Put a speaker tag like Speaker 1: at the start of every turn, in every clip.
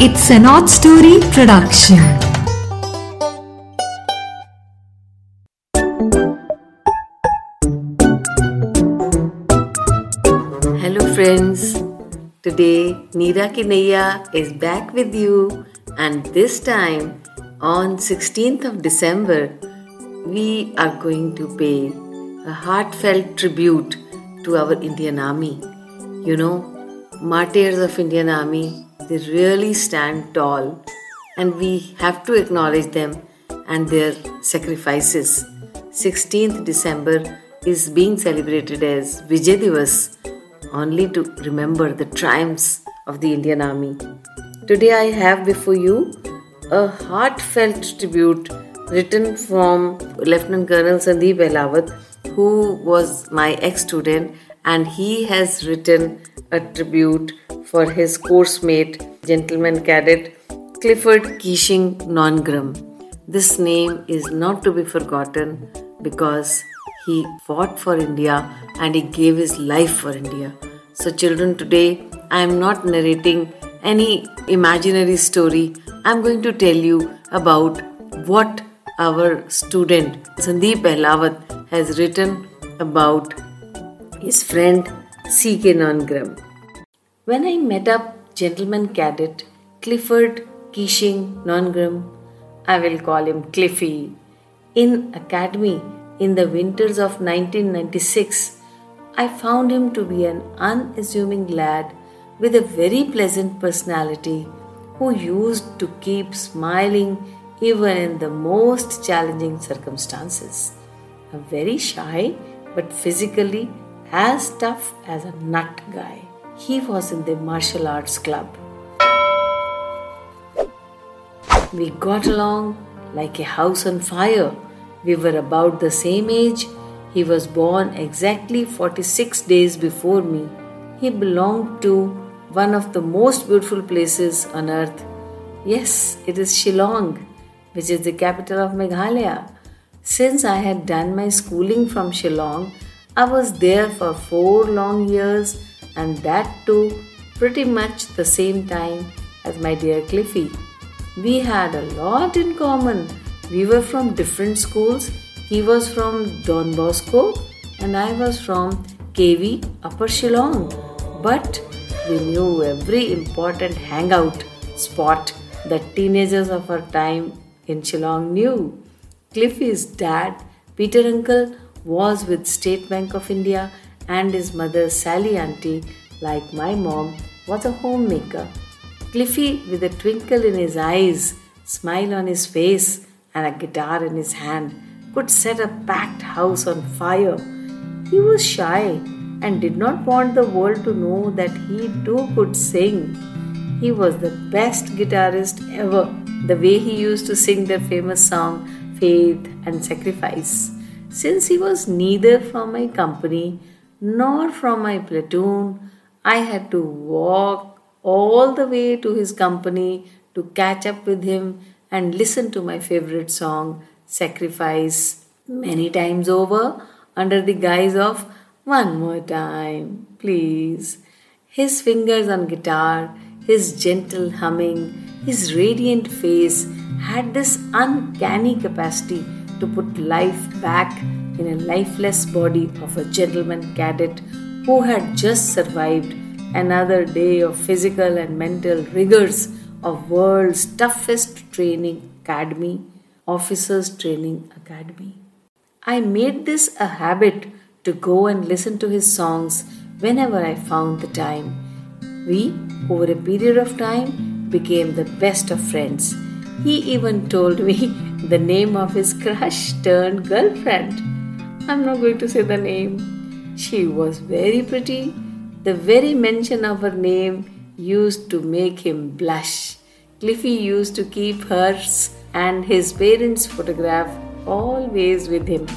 Speaker 1: It's an odd story production.
Speaker 2: Hello, friends. Today, Neera Kinaya is back with you, and this time on 16th of December, we are going to pay a heartfelt tribute to our Indian Army. You know, martyrs of Indian Army, they really stand tall, and we have to acknowledge them and their sacrifices. 16th December is being celebrated as Vijay Divas only to remember the triumphs of the Indian Army. Today I have before you a heartfelt tribute written from Lieutenant Colonel Sandeep Ahlawat, who was my ex student, and he has written a tribute for his course mate, gentleman cadet Clifford Keishing Nongrum. This name is not to be forgotten because he fought for India and he gave his life for India. So, children, today I am not narrating any imaginary story. I am going to tell you about what our student Sandeep Ahlawat has written about his friend C.K. Nongrum. When I met up gentleman cadet Clifford Keishing Nongrum, I will call him Cliffy, in academy in the winters of 1996, I found him to be an unassuming lad with a very pleasant personality who used to keep smiling even in the most challenging circumstances. A very shy but physically as tough as a nut guy. He was in the martial arts club. We got along like a house on fire we were about the same age. He was born exactly 46 days before me. He belonged to one of the most beautiful places on earth. Yes, it is Shillong, which is the capital of Meghalaya. Since I had done my schooling from Shillong, I was there for four long years and that too pretty much the same time as my dear Cliffy. We had a lot in common we were from different schools. He was from Don Bosco and I was from KV Upper Shillong. But we knew every important hangout spot that teenagers of our time in Shillong knew. Cliffy's dad, Peter Uncle, was with State Bank of India and his mother, Sally Auntie, like my mom, was a homemaker. Cliffy, with a twinkle in his eyes, smile on his face, and a guitar in his hand could set a packed house on fire. He was shy and did not want the world to know that he too could sing. He was the best guitarist ever, the way he used to sing their famous song, Faith and Sacrifice. Since he was neither from my company nor from my platoon, I had to walk all the way to his company to catch up with him and listen to my favorite song, Sacrifice, many times over under the guise of one more time, please. His fingers on guitar, his gentle humming, his radiant face had this uncanny capacity to put life back in a lifeless body of a gentleman cadet who had just survived another day of physical and mental rigors of world's toughest training academy, officers training academy. I made this a habit to go and listen to his songs whenever I found the time. We, over a period of time, became the best of friends. He even told me the name of his crush turned girlfriend. I'm not going to say the name. She was very pretty. The very mention of her name used to make him blush. Cliffy used to keep hers and his parents' photograph always with him.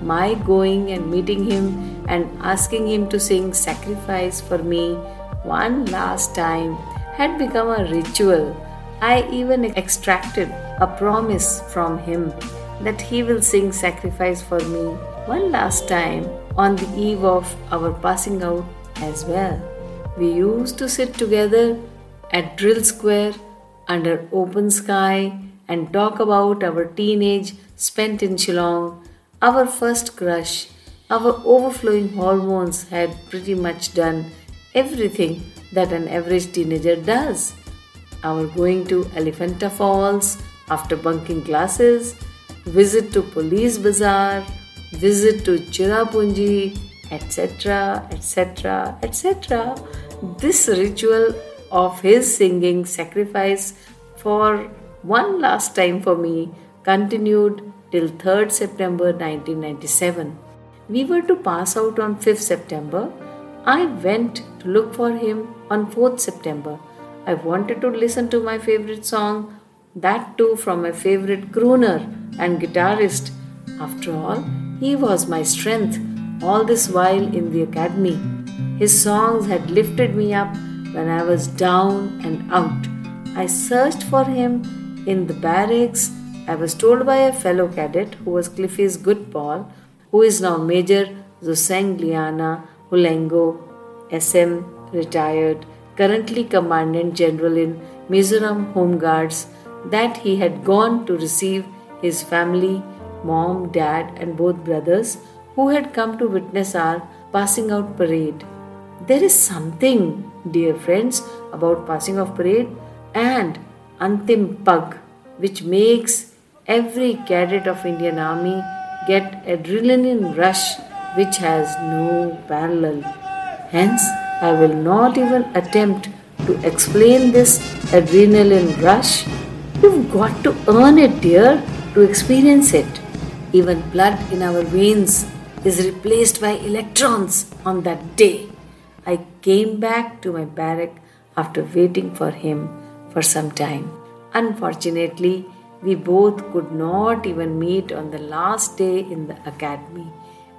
Speaker 2: My going and meeting him and asking him to sing Sacrifice for me one last time had become a ritual. I even extracted a promise from him that he will sing Sacrifice for me one last time on the eve of our passing out as well. We used to sit together at Drill Square under open sky and talk about our teenage spent in Shillong, our first crush, our overflowing hormones had pretty much done everything that an average teenager does. Our going to Elephanta Falls after bunking classes, visit to Police Bazaar, visit to Cherrapunji, etc., etc., etc. This ritual of his singing sacrifice for one last time for me continued till 3rd September 1997. We were to pass out on 5th September. I went to look for him on 4th September. I wanted to listen to my favorite song, that too from my favorite crooner and guitarist. After all, he was my strength all this while in the academy. His songs had lifted me up when I was down and out. I searched for him in the barracks. I was told by a fellow cadet who was Cliffy's good pal who is now Major Zosangliana Hulengo, SM, retired, currently Commandant General in Mizoram Home Guards, that he had gone to receive his family, mom, dad, and both brothers, who had come to witness our passing out parade. There is something, dear friends, about passing off parade and Antim Pag, which makes every cadet of Indian Army get adrenaline rush which has no parallel. Hence, I will not even attempt to explain this adrenaline rush. You've got to earn it, dear, to experience it. Even blood in our veins is replaced by electrons on that day. I came back to my barrack after waiting for him for some time. Unfortunately, we both could not even meet on the last day in the academy.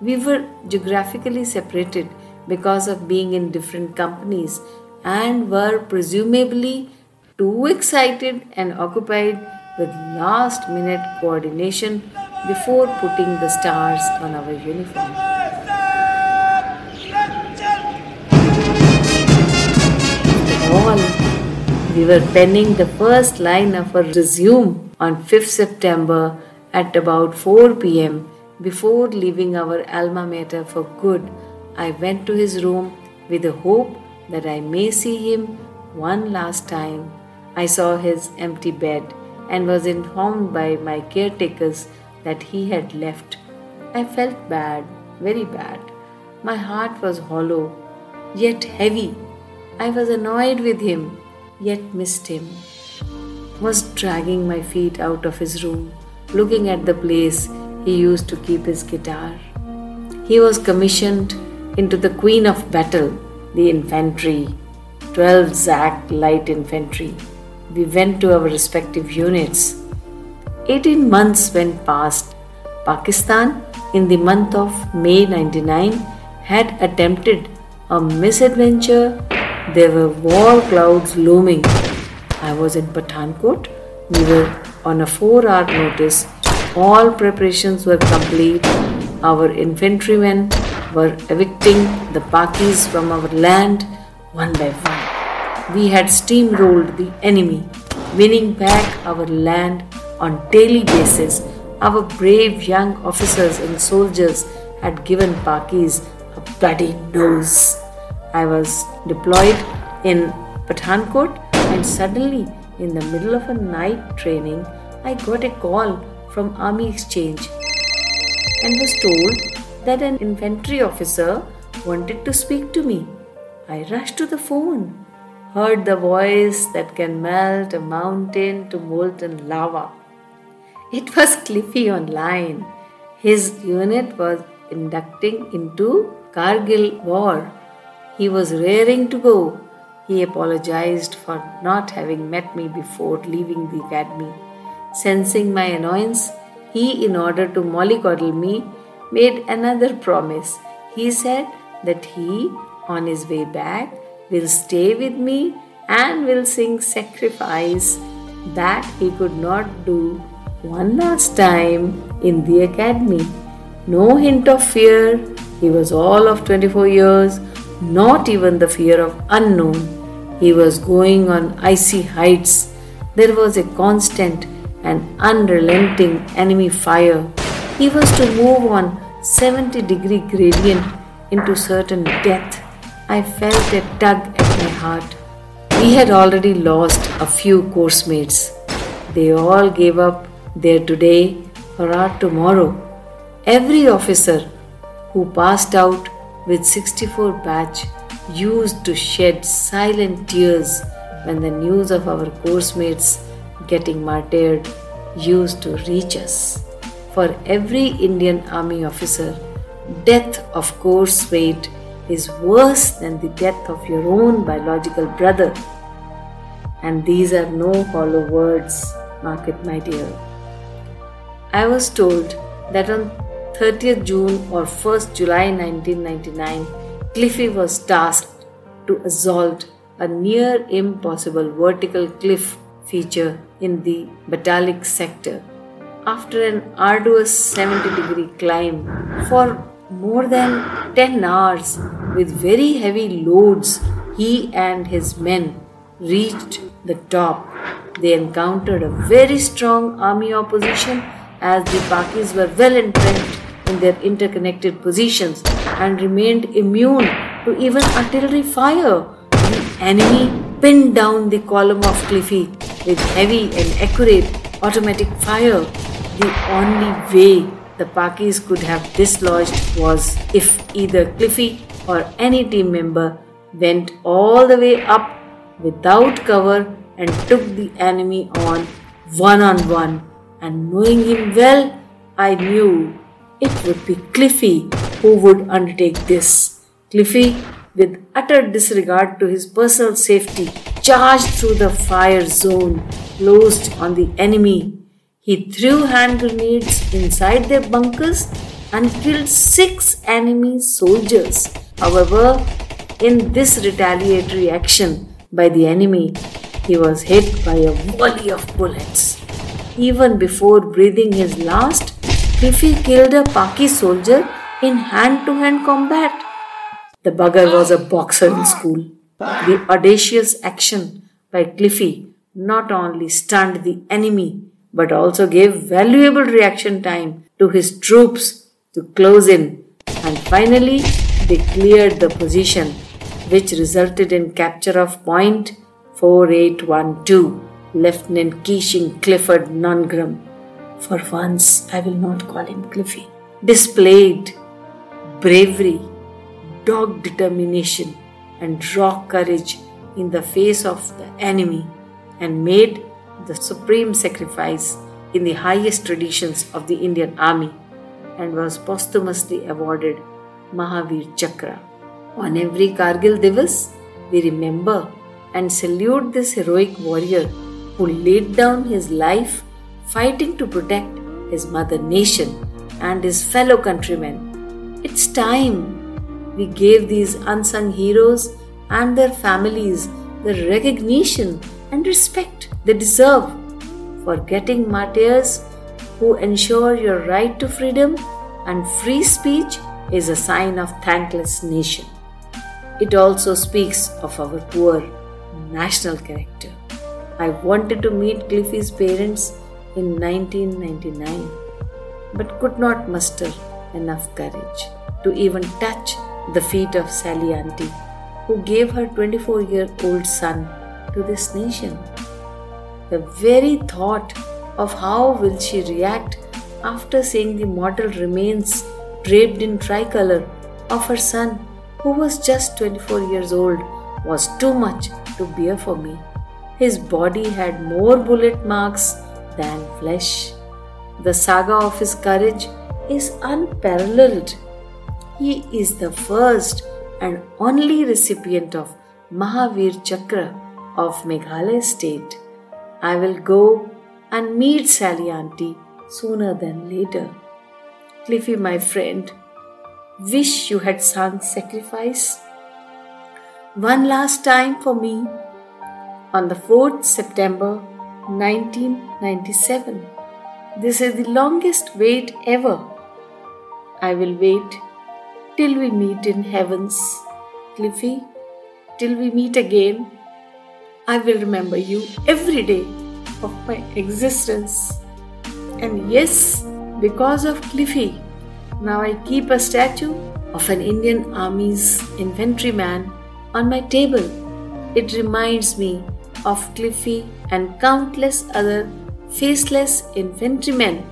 Speaker 2: We were geographically separated because of being in different companies and were presumably too excited and occupied with last minute coordination before putting the stars on our uniform. All, we were penning the first line of our resume on 5th September at about 4 pm, before leaving our alma mater for good, I went to his room with the hope that I may see him one last time. I saw his empty bed and was informed by my caretakers that he had left. I felt bad, very bad. My heart was hollow, yet heavy. I was annoyed with him, yet missed him was dragging my feet out of his room, looking at the place he used to keep his guitar. He was commissioned into the Queen of Battle, the infantry, 12 JAK light infantry. We went to our respective units. 18 months went past. Pakistan, in the month of May 99, had attempted a misadventure. There were war clouds looming I was in Pathankot. We were on a four hour notice. All preparations were complete. Our infantrymen were evicting the Pakis from our land one by one. We had steamrolled the enemy, winning back our land on daily basis. Our brave young officers and soldiers had given Pakis a bloody nose. I was deployed in Pathankot and suddenly, in the middle of a night training, I got a call from Army Exchange and was told that an infantry officer wanted to speak to me. I rushed to the phone, heard the voice that can melt a mountain to molten lava. It was Cliffy online. His unit was inducting into Kargil war. He was raring to go he apologized for not having met me before leaving the academy. Sensing my annoyance, he, in order to mollycoddle me, made another promise. He said that he, on his way back, will stay with me and will sing sacrifice that he could not do one last time in the academy. No hint of fear, he was all of 24 years, not even the fear of unknown. He was going on icy heights. There was a constant and unrelenting enemy fire. He was to move on 70 degree gradient into certain death. I felt a tug at my heart. We had already lost a few course mates. They all gave up their today or our tomorrow. Every officer who passed out with 64 batch used to shed silent tears when the news of our course mates getting martyred used to reach us. For every Indian Army officer, death of course mate is worse than the death of your own biological brother. And these are no hollow words, mark it, my dear. I was told that on 30th June or 1st July 1999, Cliffy was tasked to assault a near impossible vertical cliff feature in the Batalik sector. After an arduous 70 degree climb for more than 10 hours with very heavy loads, he and his men reached the top. They encountered a very strong army opposition as the Pakis were well entrenched in their interconnected positions and remained immune to even artillery fire. The enemy pinned down the column of Cliffy with heavy and accurate automatic fire. The only way the Pakis could have dislodged was if either Cliffy or any team member went all the way up without cover and took the enemy on one on one. And knowing him well, I knew it would be Cliffy who would undertake this. Cliffy, with utter disregard to his personal safety, charged through the fire zone closed on the enemy. He threw hand grenades inside their bunkers and killed six enemy soldiers. However, in this retaliatory action by the enemy, he was hit by a volley of bullets. Even before breathing his last, Cliffy killed a Paki soldier in hand to hand combat. The bugger was a boxer in school. The audacious action by Cliffy not only stunned the enemy but also gave valuable reaction time to his troops to close in and finally they cleared the position which resulted in capture of point 4812 Lieutenant Keishing Clifford Nongrum. For once, I will not call him Cliffy. Displayed bravery, dog determination, and raw courage in the face of the enemy and made the supreme sacrifice in the highest traditions of the Indian Army and was posthumously awarded Mahavir Chakra. On every Kargil Divas, we remember and salute this heroic warrior who laid down his life fighting to protect his mother nation and his fellow countrymen. It's time we gave these unsung heroes and their families the recognition and respect they deserve for getting martyrs who ensure your right to freedom and free speech is a sign of thankless nation. It also speaks of our poor national character. I wanted to meet Cliffy's parents in 1999 but could not muster enough courage to even touch the feet of Sally Auntie, who gave her 24 year old son to this nation. The very thought of how will she react after seeing the mortal remains draped in tricolor of her son, who was just 24 years old, was too much to bear for me. His body had more bullet marks than flesh. The saga of his courage is unparalleled he is the first and only recipient of Mahavir Chakra of Meghalaya state. I will go and meet Sally Auntie sooner than later. Cliffy, my friend, wish you had sung sacrifice one last time for me on the 4th September 1997. This is the longest wait ever. I will wait till we meet in heavens. Cliffy, till we meet again, I will remember you every day of my existence. And yes, because of Cliffy, now I keep a statue of an Indian Army's infantryman on my table. It reminds me of Cliffy and countless other faceless infantrymen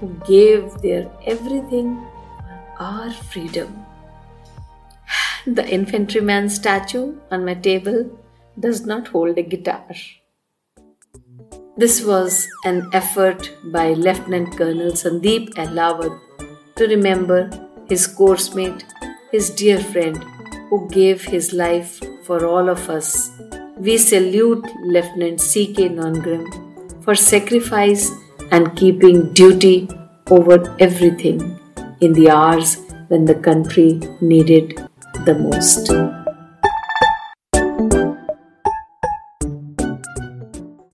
Speaker 2: who gave their everything for our freedom. The infantryman statue on my table does not hold a guitar. This was an effort by Lieutenant Colonel Sandeep Ahlawat to remember his course mate, his dear friend, who gave his life for all of us. We salute Lieutenant C.K. Nongrum for sacrifice and keeping duty over everything in the hours when the country needed the most.